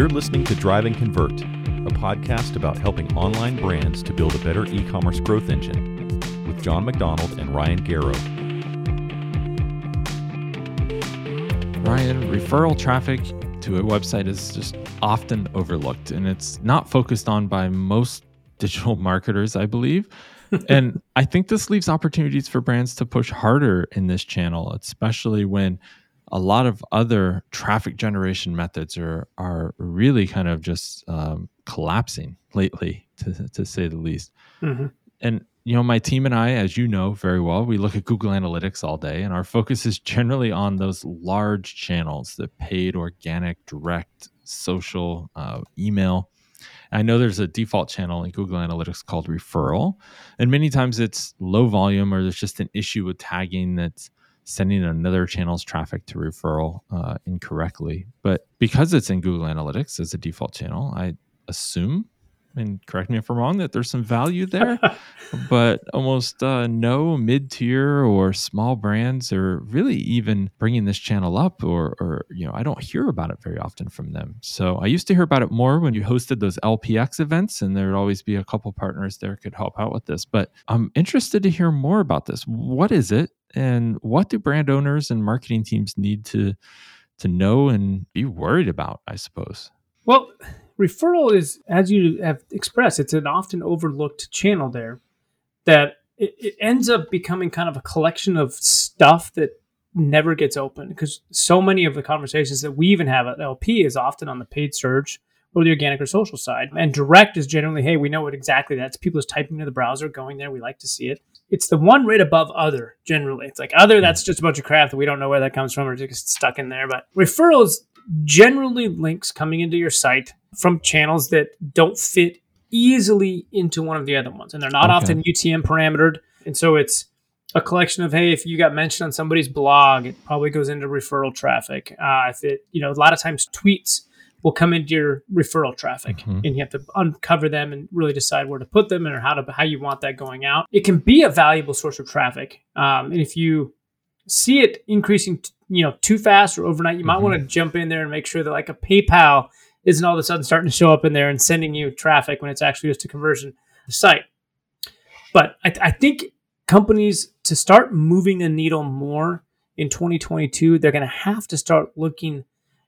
You're listening to Drive and Convert, a podcast about helping online brands to build a better e commerce growth engine with John McDonald and Ryan Garrow. Ryan, referral traffic to a website is just often overlooked and it's not focused on by most digital marketers, I believe. and I think this leaves opportunities for brands to push harder in this channel, especially when a lot of other traffic generation methods are are really kind of just um, collapsing lately, to to say the least. Mm-hmm. And you know, my team and I, as you know very well, we look at Google Analytics all day, and our focus is generally on those large channels, the paid, organic, direct, social, uh, email. I know there's a default channel in Google Analytics called referral, and many times it's low volume or there's just an issue with tagging that's sending another channel's traffic to referral uh, incorrectly. But because it's in Google Analytics as a default channel, I assume, and correct me if I'm wrong, that there's some value there. but almost uh, no mid tier or small brands are really even bringing this channel up, or, or, you know, I don't hear about it very often from them. So I used to hear about it more when you hosted those LPX events, and there'd always be a couple partners there could help out with this. But I'm interested to hear more about this. What is it? And what do brand owners and marketing teams need to to know and be worried about i suppose well referral is as you have expressed it's an often overlooked channel there that it, it ends up becoming kind of a collection of stuff that never gets open because so many of the conversations that we even have at lp is often on the paid search or the organic or social side. And direct is generally, hey, we know what exactly that's. People is typing into the browser, going there. We like to see it. It's the one right above other, generally. It's like other, that's just a bunch of crap that we don't know where that comes from or just stuck in there. But referrals generally links coming into your site from channels that don't fit easily into one of the other ones. And they're not okay. often UTM parametered. And so it's a collection of hey if you got mentioned on somebody's blog it probably goes into referral traffic uh, if it you know a lot of times tweets will come into your referral traffic mm-hmm. and you have to uncover them and really decide where to put them and how to how you want that going out it can be a valuable source of traffic um, and if you see it increasing t- you know too fast or overnight you might mm-hmm. want to jump in there and make sure that like a paypal isn't all of a sudden starting to show up in there and sending you traffic when it's actually just a conversion site but I, I think companies to start moving the needle more in 2022 they're going to have to start looking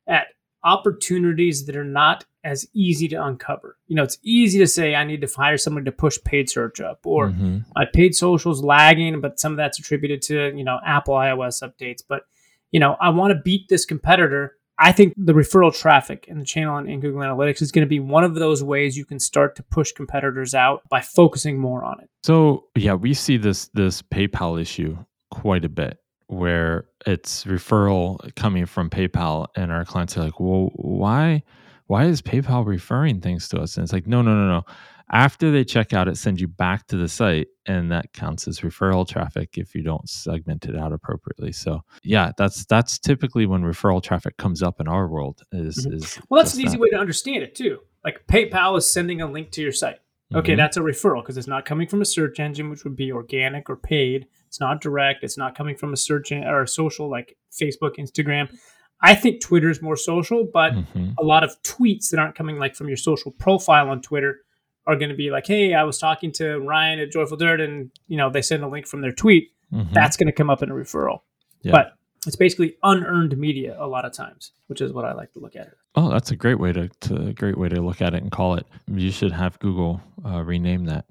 at opportunities that are not as easy to uncover. You know, it's easy to say I need to hire somebody to push paid search up, or mm-hmm. my paid socials lagging, but some of that's attributed to you know Apple iOS updates. But you know, I want to beat this competitor. I think the referral traffic and the channel in, in Google Analytics is going to be one of those ways you can start to push competitors out by focusing more on it. So yeah, we see this this PayPal issue quite a bit where it's referral coming from PayPal, and our clients are like, "Well, why, why is PayPal referring things to us?" And it's like, "No, no, no, no. After they check out, it sends you back to the site, and that counts as referral traffic if you don't segment it out appropriately." So, yeah, that's that's typically when referral traffic comes up in our world. Is mm-hmm. is well, that's an easy that. way to understand it too. Like PayPal is sending a link to your site. Okay, mm-hmm. that's a referral because it's not coming from a search engine, which would be organic or paid. It's not direct. It's not coming from a search or a social like Facebook, Instagram. I think Twitter is more social, but mm-hmm. a lot of tweets that aren't coming like from your social profile on Twitter are going to be like, "Hey, I was talking to Ryan at Joyful Dirt, and you know they send a link from their tweet." Mm-hmm. That's going to come up in a referral. Yeah. But it's basically unearned media a lot of times, which is what I like to look at it. Oh, that's a great way to, to great way to look at it and call it. You should have Google uh, rename that.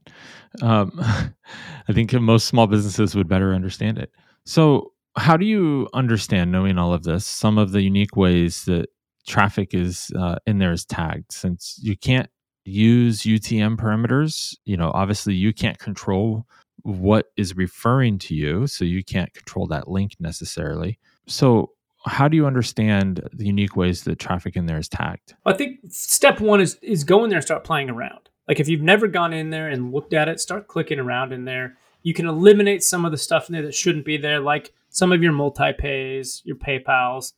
Um, I think most small businesses would better understand it. So, how do you understand, knowing all of this, some of the unique ways that traffic is uh, in there is tagged? Since you can't use UTM parameters, you know, obviously you can't control what is referring to you. So you can't control that link necessarily. So, how do you understand the unique ways that traffic in there is tagged? I think step one is is go in there and start playing around. Like if you've never gone in there and looked at it, start clicking around in there. You can eliminate some of the stuff in there that shouldn't be there, like some of your multi-pays, your PayPal's,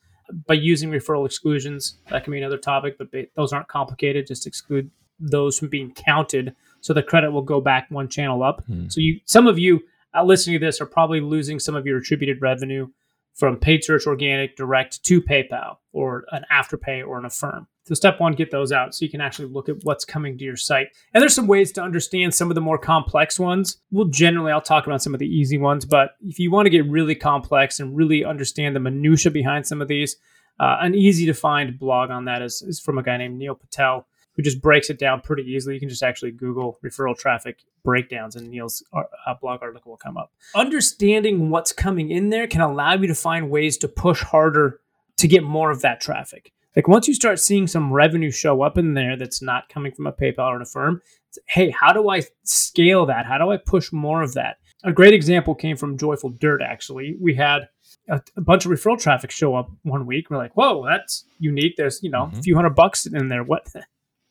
by using referral exclusions. That can be another topic, but those aren't complicated. Just exclude those from being counted so the credit will go back one channel up. Hmm. So you, some of you uh, listening to this are probably losing some of your attributed revenue from paid search organic direct to PayPal or an afterpay or an affirm. So step one, get those out so you can actually look at what's coming to your site. And there's some ways to understand some of the more complex ones. Well, generally, I'll talk about some of the easy ones, but if you want to get really complex and really understand the minutia behind some of these, uh, an easy to find blog on that is, is from a guy named Neil Patel who just breaks it down pretty easily. You can just actually Google referral traffic breakdowns, and Neil's uh, blog article will come up. Understanding what's coming in there can allow you to find ways to push harder to get more of that traffic. Like once you start seeing some revenue show up in there that's not coming from a PayPal or Affirm, hey, how do I scale that? How do I push more of that? A great example came from Joyful Dirt, actually. We had a, a, bunch of referral traffic show up one week. We're like, whoa, that's unique. There's, you know, mm-hmm. a few hundred bucks in there. What?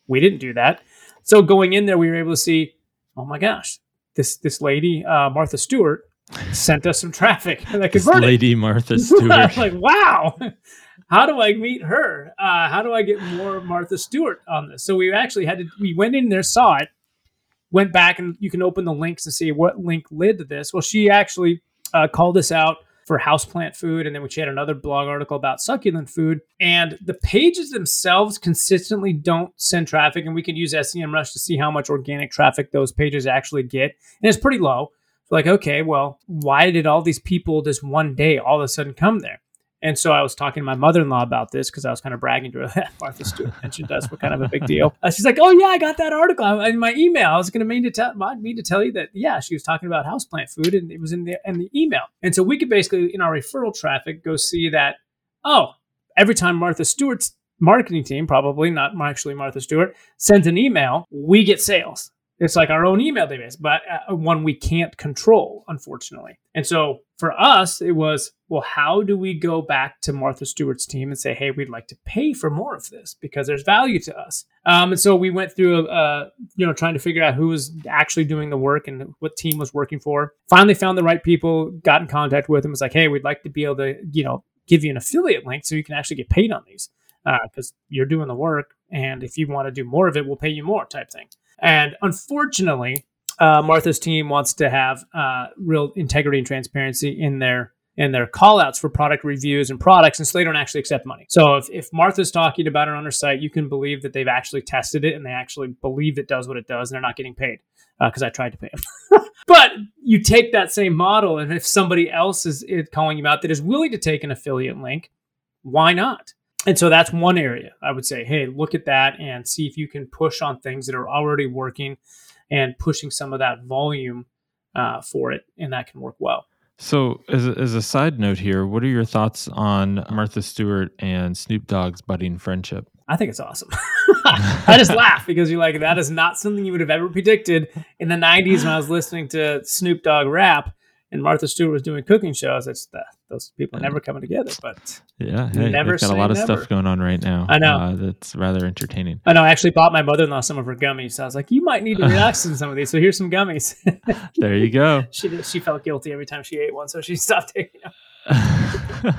We didn't do that. So going in there, we were able to see, oh my gosh, this this lady, uh, Martha Stewart, sent us some traffic that converted. Lady Martha Stewart. like, wow, how do I meet her? Uh, how do I get more Martha Stewart on this? So we actually had to. We went in there, saw it, went back, and you can open the links and see what link led to this. Well, she actually uh, called us out for houseplant food. And then we had another blog article about succulent food. And the pages themselves consistently don't send traffic. And we can use SEMrush to see how much organic traffic those pages actually get. And it's pretty low. So like, okay, well, why did all these people this one day all of a sudden come there? And so I was talking to my mother in law about this because I was kind of bragging to her. Martha Stewart mentioned us. What kind of a big deal? Uh, she's like, "Oh yeah, I got that article in my email. I was going to mean to tell mean to tell you that yeah, she was talking about houseplant food and it was in the in the email. And so we could basically in our referral traffic go see that. Oh, every time Martha Stewart's marketing team, probably not actually Martha Stewart, sends an email, we get sales. It's like our own email database, but uh, one we can't control, unfortunately. And so for us, it was, well, how do we go back to Martha Stewart's team and say, hey, we'd like to pay for more of this because there's value to us? Um, and so we went through, uh, you know, trying to figure out who was actually doing the work and what team was working for. Finally found the right people, got in contact with them, was like, hey, we'd like to be able to, you know, give you an affiliate link so you can actually get paid on these because uh, you're doing the work. And if you want to do more of it, we'll pay you more type thing. And unfortunately, uh, Martha's team wants to have uh, real integrity and transparency in their in their call outs for product reviews and products, and so they don't actually accept money. So if, if Martha's talking about it on her site, you can believe that they've actually tested it and they actually believe it does what it does, and they're not getting paid because uh, I tried to pay them. but you take that same model, and if somebody else is, is calling you out that is willing to take an affiliate link, why not? And so that's one area I would say, hey, look at that and see if you can push on things that are already working and pushing some of that volume uh, for it, and that can work well. So, as a, as a side note here, what are your thoughts on Martha Stewart and Snoop Dogg's budding friendship? I think it's awesome. I just laugh because you're like, that is not something you would have ever predicted in the 90s when I was listening to Snoop Dogg rap and Martha Stewart was doing cooking shows. It's the, those people never coming together. But yeah, hey, never got a lot of never. stuff going on right now. I know uh, that's rather entertaining. I know. I actually bought my mother-in-law some of her gummies. So I was like, you might need to relax in some of these. So here's some gummies. there you go. she she felt guilty every time she ate one, so she stopped taking them.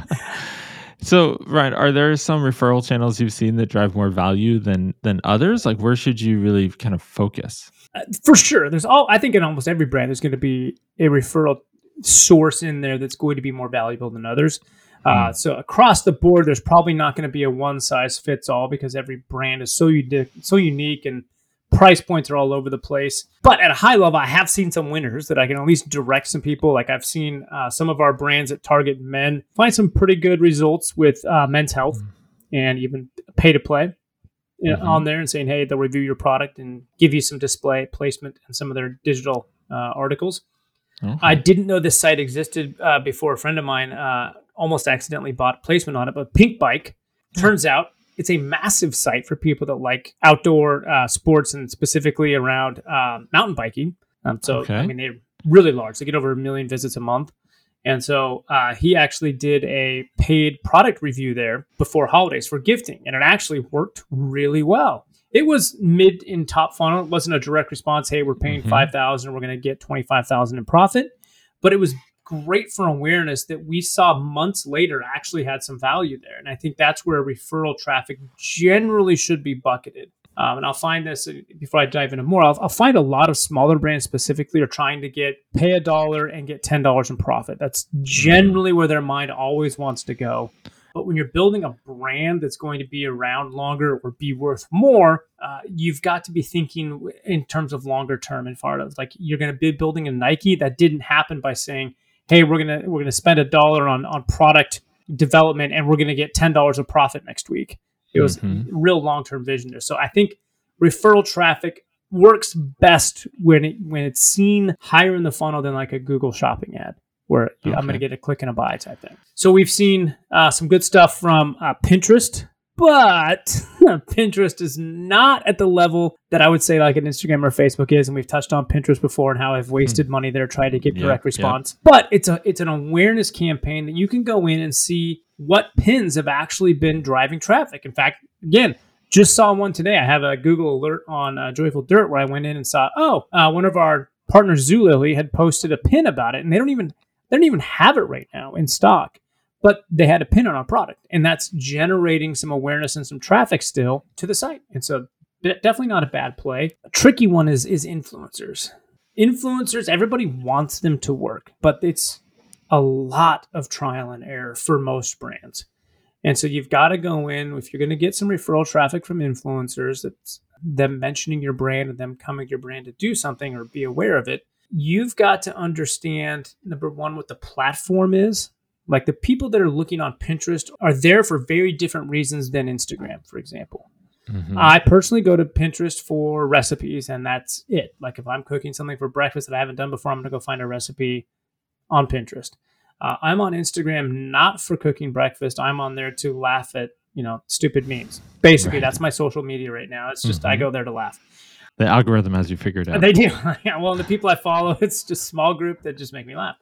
So, Ryan, are there some referral channels you've seen that drive more value than than others? Like, where should you really kind of focus? Uh, for sure, there's all. I think in almost every brand, there's going to be a referral source in there that's going to be more valuable than others. Uh, hmm. so across the board, there's probably not going to be a one size fits all because every brand is so unique, so unique, and price points are all over the place. But at a high level, I have seen some winners that I can at least direct some people. Like I've seen uh, some of our brands that target men find some pretty good results with uh, men's health mm. and even pay to play. Mm-hmm. on there and saying, hey, they'll review your product and give you some display placement and some of their digital uh, articles. Okay. I didn't know this site existed uh, before a friend of mine uh, almost accidentally bought placement on it. But Pink Bike turns out it's a massive site for people that like outdoor uh, sports and specifically around um, mountain biking. Um, so okay. I mean they're really large. They get over a million visits a month. And so uh, he actually did a paid product review there before holidays for gifting, and it actually worked really well it was mid in top funnel. It wasn't a direct response. Hey, we're paying mm-hmm. five thousand. We're going to get twenty five thousand in profit, but it was great for awareness that we saw months later actually had some value there. And I think that's where referral traffic generally should be bucketed. Um, and I'll find this before I dive into more. I'll, I'll, find a lot of smaller brands specifically are trying to get pay a dollar and get ten dollars in profit. That's generally where their mind always wants to go. But when you're building a brand that's going to be around longer or be worth more, uh, you've got to be thinking in terms of longer term and far as like you're going to be building a Nike that didn't happen by saying, "Hey, we're gonna we're gonna spend a dollar on on product development and we're gonna get ten dollars of profit next week." It was mm-hmm. real long term vision there. So I think referral traffic works best when it when it's seen higher in the funnel than like a Google Shopping ad, where okay. I'm going to get a click and a buy type thing. So we've seen uh, some good stuff from uh, Pinterest, but Pinterest is not at the level that I would say like an Instagram or Facebook is, and we've touched on Pinterest before and how I've wasted mm. money there trying to get yeah, direct response. Yeah. But it's a it's an awareness campaign that you can go in and see what pins have actually been driving traffic. In fact, again, just saw one today. I have a Google alert on uh, Joyful Dirt where I went in and saw, oh, uh, one of our partners, Zulily, had posted a pin about it, and they don't even they don't even have it right now in stock. But they had a pin on our product, and that's generating some awareness and some traffic still to the site. And so, definitely not a bad play. A tricky one is is influencers. Influencers, everybody wants them to work, but it's a lot of trial and error for most brands. And so you've got to go in if you're going to get some referral traffic from influencers, that's them mentioning your brand and them coming to your brand to do something or be aware of it. You've got to understand number one, what the platform is. Like the people that are looking on Pinterest are there for very different reasons than Instagram, for example. Mm-hmm. I personally go to Pinterest for recipes, and that's it. Like if I'm cooking something for breakfast that I haven't done before, I'm going to go find a recipe on Pinterest. Uh, I'm on Instagram not for cooking breakfast. I'm on there to laugh at you know stupid memes. Basically, right. that's my social media right now. It's just mm-hmm. I go there to laugh. The algorithm has you figured out. They do. yeah. Well, the people I follow, it's just small group that just make me laugh.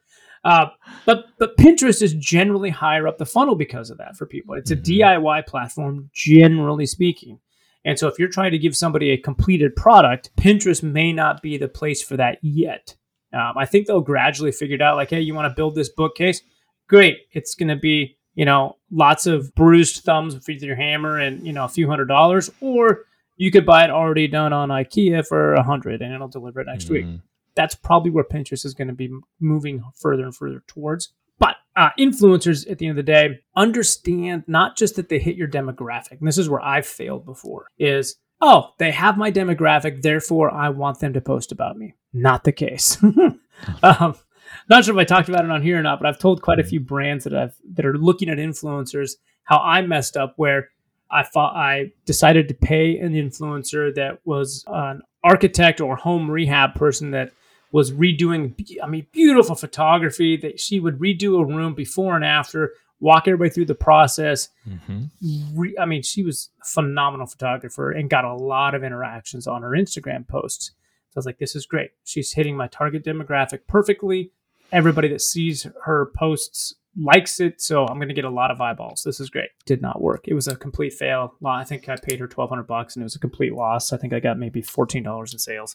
Uh, but but Pinterest is generally higher up the funnel because of that for people. It's a mm-hmm. DIY platform, generally speaking. And so if you're trying to give somebody a completed product, Pinterest may not be the place for that yet. Um, I think they'll gradually figure it out. Like, hey, you want to build this bookcase? Great. It's going to be you know lots of bruised thumbs with your hammer and you know a few hundred dollars, or you could buy it already done on IKEA for a hundred and it'll deliver it next mm-hmm. week. That's probably where Pinterest is going to be moving further and further towards. But uh, influencers, at the end of the day, understand not just that they hit your demographic. And this is where I've failed before. Is oh, they have my demographic, therefore I want them to post about me. Not the case. um, not sure if I talked about it on here or not, but I've told quite a few brands that I've that are looking at influencers how I messed up where I thought I decided to pay an influencer that was an architect or home rehab person that was redoing I mean beautiful photography that she would redo a room before and after walk everybody through the process. Mm-hmm. Re- I mean, she was a phenomenal photographer and got a lot of interactions on her Instagram posts. So I was like, this is great. She's hitting my target demographic perfectly. Everybody that sees her posts likes it. So I'm going to get a lot of eyeballs. This is great. Did not work. It was a complete fail. Well, I think I paid her 1200 bucks and it was a complete loss. I think I got maybe $14 in sales.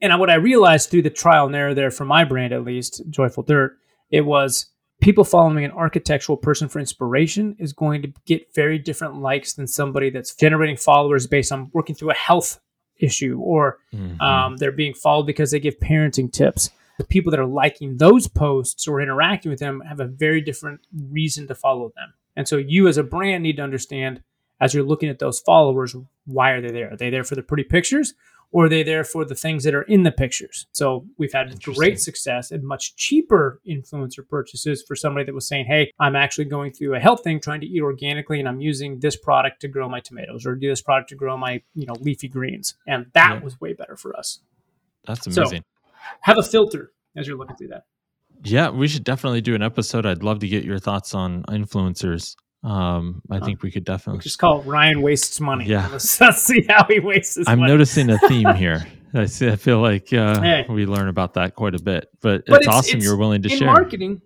And what I realized through the trial and error there for my brand, at least, Joyful Dirt, it was people following an architectural person for inspiration is going to get very different likes than somebody that's generating followers based on working through a health issue or mm-hmm. um, they're being followed because they give parenting tips. The people that are liking those posts or interacting with them have a very different reason to follow them. And so you as a brand need to understand as you're looking at those followers, why are they there? Are they there for the pretty pictures or are they there for the things that are in the pictures? So we've had great success and much cheaper influencer purchases for somebody that was saying, Hey, I'm actually going through a health thing, trying to eat organically, and I'm using this product to grow my tomatoes or do this product to grow my, you know, leafy greens. And that yeah. was way better for us. That's amazing. So have a filter as you're looking through that. Yeah, we should definitely do an episode. I'd love to get your thoughts on influencers um, I think we could definitely just call it Ryan wastes money. Yeah, let's, let's see how he wastes. I'm money. noticing a theme here. I, see, I feel like uh, hey. we learn about that quite a bit, but, but it's, it's, awesome it's, you're willing to in share. marketing,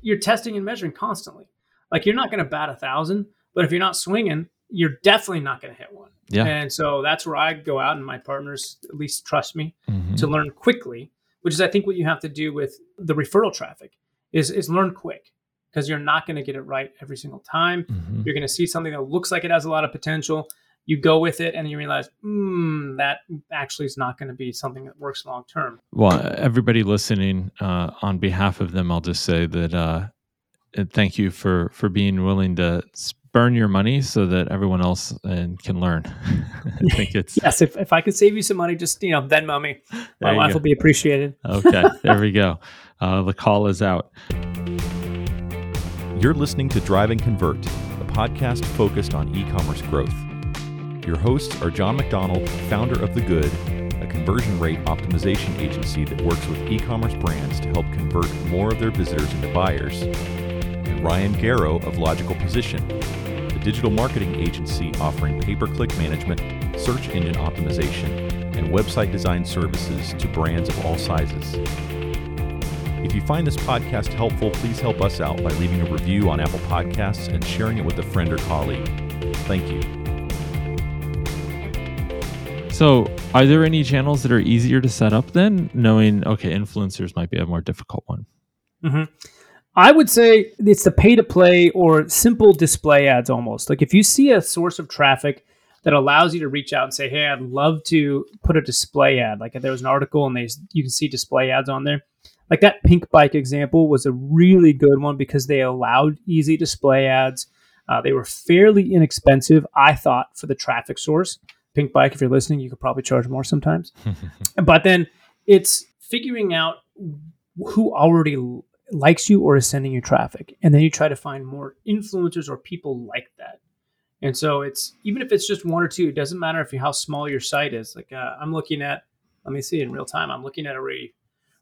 you're testing and measuring constantly. Like you're not going to bat a thousand, but if you're not swinging, you're definitely not going to hit one. Yeah. And so that's where I go out, and my partners at least trust me mm-hmm. to learn quickly, which is I think what you have to do with the referral traffic is is learn quick because you're not going to get it right every single time. Mm-hmm. You're going to see something that looks like it has a lot of potential. you go with it and you realize mm, that actually is not going to be something that works long term well everybody listening uh, on behalf of them i'll just say that uh, thank you for for being willing to burn your money so that everyone else uh, can learn. I think it's yes if, if i could save you some money just you know venmo me. My life go. will be appreciated. Okay there we go. Uh, the call is out. You're listening to drive and convert a podcast focused on e-commerce growth. Your hosts are John McDonald, founder of The Good, a conversion rate optimization agency that works with e commerce brands to help convert more of their visitors into buyers, and Ryan Garrow of Logical Position, the digital marketing agency offering pay per click management, search engine optimization, and website design services to brands of all sizes. If you find this podcast helpful, please help us out by leaving a review on Apple Podcasts and sharing it with a friend or colleague. Thank you. So, are there any channels that are easier to set up then, knowing, okay, influencers might be a more difficult one? Mm-hmm. I would say it's the pay to play or simple display ads almost. Like if you see a source of traffic that allows you to reach out and say, "Hey, I'd love to put a display ad." Like if there was an article and they you can see display ads on there. Like that pink bike example was a really good one because they allowed easy display ads. Uh, they were fairly inexpensive, I thought, for the traffic source. Pink bike, if you're listening, you could probably charge more sometimes. but then it's figuring out who already likes you or is sending you traffic. And then you try to find more influencers or people like that. And so it's even if it's just one or two, it doesn't matter if you, how small your site is. Like uh, I'm looking at, let me see in real time. I'm looking at a re,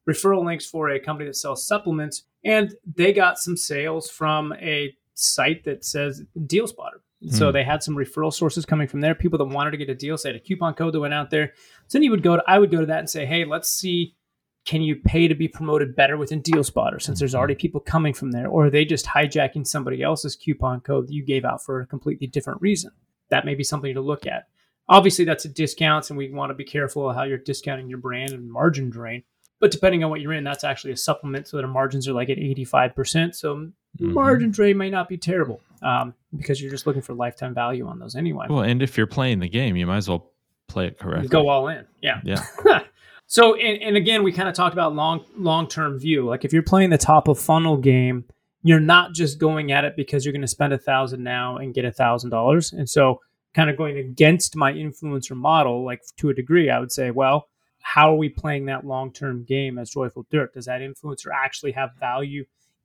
referral links for a company that sells supplements, and they got some sales from a site that says Deal Spotter. So hmm. they had some referral sources coming from there. People that wanted to get a deal, say a coupon code that went out there. So then you would go to, I would go to that and say, hey, let's see, can you pay to be promoted better within Deal Spotter since there's already hmm. people coming from there, or are they just hijacking somebody else's coupon code that you gave out for a completely different reason? That may be something to look at. Obviously, that's a discounts, and we want to be careful of how you're discounting your brand and margin drain. But depending on what you're in, that's actually a supplement, so that our margins are like at 85%. So mm-hmm. margin drain may not be terrible um, because you're just looking for lifetime value on those anyway. Well, and if you're playing the game, you might as well play it correctly. go all in. Yeah. Yeah. so, and, and again, we kind of talked about long long term view. Like if you're playing the top of funnel game, you're not just going at it because you're going to spend a thousand now and get a thousand dollars. And so, kind of going against my influencer model, like to a degree, I would say, well, how are we playing that long term game as Joyful Dirt? Does that influencer actually have value,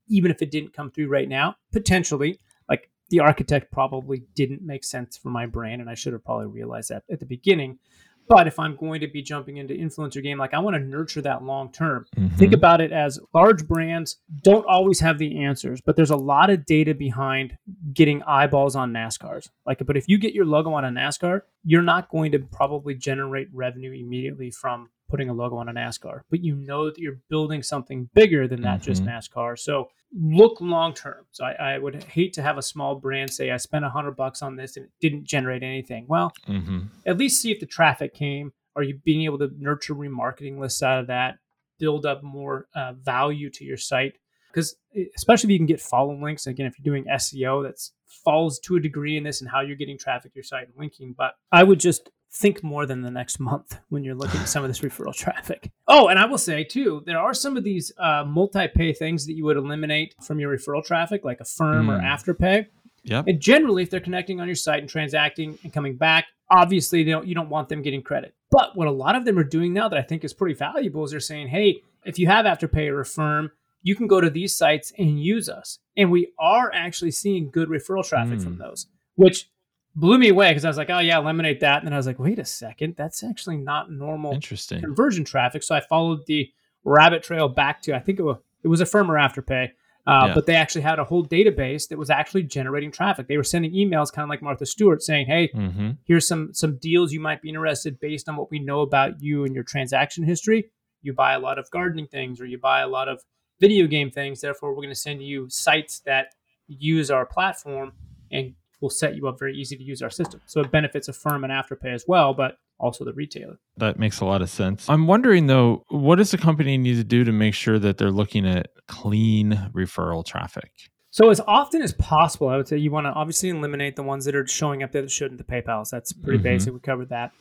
even if it didn't come through right now? Potentially like the architect probably didn't make sense for my brand, and I should have probably realized that at the beginning. But if I'm going to be jumping into influencer game, like I want to nurture that long term. Mm-hmm. Think about it as large brands don't always have the answers, but there's a lot of data behind getting eyeballs on NASCARs. Like, but if you get your logo on a NASCAR, you're not going to probably generate revenue immediately from putting a logo on a NASCAR, but you know that you're building something bigger than that, mm-hmm. just NASCAR. So look long term. So I, I, would hate to have a small brand say I spent a hundred bucks on this and it didn't generate anything. Well, mm-hmm. at least see if the traffic came. Are you being able to nurture remarketing lists out of that? Build up more uh, value to your site because especially if you can get follow links. Again, if you're doing SEO, that's falls to a degree in this and how you're getting traffic to your site and linking. But I would just think more than the next month when you're looking at some of this referral traffic. Oh, and I will say too, there are some of these uh, multi-pay things that you would eliminate from your referral traffic, like Affirm mm. or Afterpay. Yeah. And generally, if they're connecting on your site and transacting and coming back, obviously they don't, you don't want them getting credit. But what a lot of them are doing now that I think is pretty valuable is they're saying, hey, if you have Afterpay or Affirm, you can go to these sites and use us. And we are actually seeing good referral traffic mm. from those, which blew me away because I was like, oh yeah, eliminate that. And then I was like, wait a second, that's actually not normal Interesting. conversion traffic. So I followed the rabbit trail back to I think it was it was Affirm or Afterpay. Uh, yeah. But they actually had a whole database that was actually generating traffic. They were sending emails, kind of like Martha Stewart, saying, "Hey, mm-hmm. here's some some deals you might be interested based on what we know about you and your transaction history. You buy a lot of gardening things, or you buy a lot of video game things. Therefore, we're going to send you sites that use our platform and will set you up very easy to use our system. So it benefits Affirm and Afterpay as well, but also the retailer. That makes a lot of sense. I'm wondering though, what does the company need to do to make sure that they're looking at clean referral traffic? So as often as possible, I would say you want to obviously eliminate the ones that are showing up there that shouldn't. The PayPal's that's pretty Mhm. basic. We covered that.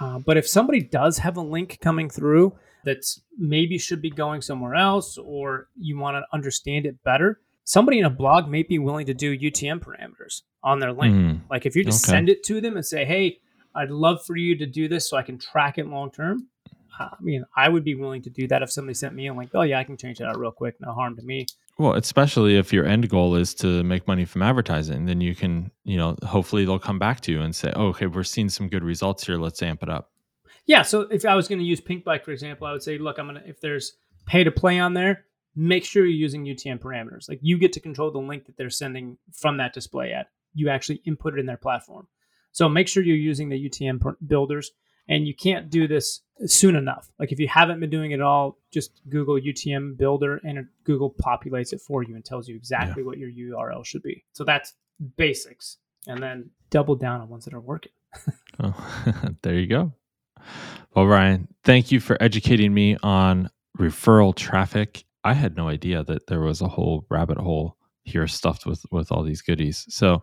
Uh, but if somebody does have a link coming through that's maybe should be going somewhere else, or you want to understand it better, somebody in a blog may be willing to do UTM parameters on their link. Mhm. Like if you just Okay. send it to them and say, "Hey, I'd love for you to do this so I can track it long term." uh, I mean, I would be willing to do that if somebody sent me a link. Oh yeah, I can change that out real quick. No harm to me. Well, especially if your end goal is to make money from advertising, then you can, you know, hopefully they'll come back to you and say, oh, okay, we're seeing some good results here. Let's amp it up. Yeah. So if I was going to use Pink Bike for example, I would say, look, I'm gonna if there's pay to play on there, make sure you're using UTM parameters. Like you get to control the link that they're sending from that display ad. You actually input it in their platform. So make sure you're using the UTM per- builders, and you can't do this soon enough. Like if you haven't been doing it all, just Google UTM builder, and Google populates it for you and tells you exactly what your URL should be. So that's basics, and then double down on ones that are working. Oh, there you go. Well, Ryan, thank you for educating me on referral traffic. I had no idea that there was a whole rabbit hole here stuffed with with all these goodies. So,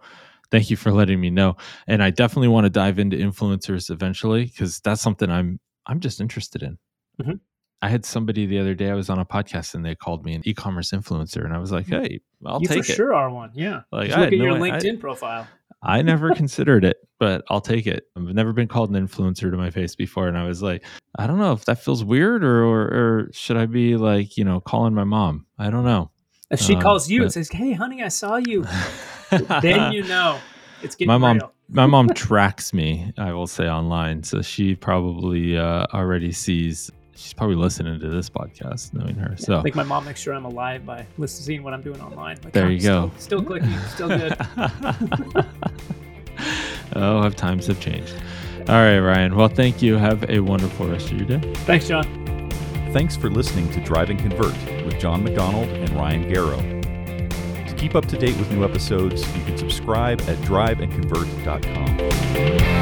thank you for letting me know. And I definitely want to dive into influencers eventually because that's something I'm I'm just interested in. Mhm. I had somebody the other day. I was on a podcast and they called me an e-commerce influencer, and I was like, "Hey, I'll you take for it." sure are one. Yeah. Like, I look at your no- I- LinkedIn profile. I never considered it, but I'll take it. I've never been called an influencer to my face before, and I was like, I don't know if that feels weird, or or, or should I be like, you know, calling my mom? I don't know. If she Um, calls you and says, "Hey, honey, I saw you," then you know it's getting my mom, real. my mom tracks me. I will say online, so she probably uh, already sees. She's probably listening to this podcast, knowing her. I So I think my mom makes sure I'm alive by listening, seeing what I'm doing online. Like, There "Oh, you go. Still, still clicking, still good. oh, have times have changed. All right, Ryan. Well, thank you. Have a wonderful rest of your day. Thanks, John. Thanks for listening to Drive and Convert with John McDonald and Ryan Garrow. To keep up to date with new episodes, you can subscribe at driveandconvert.com.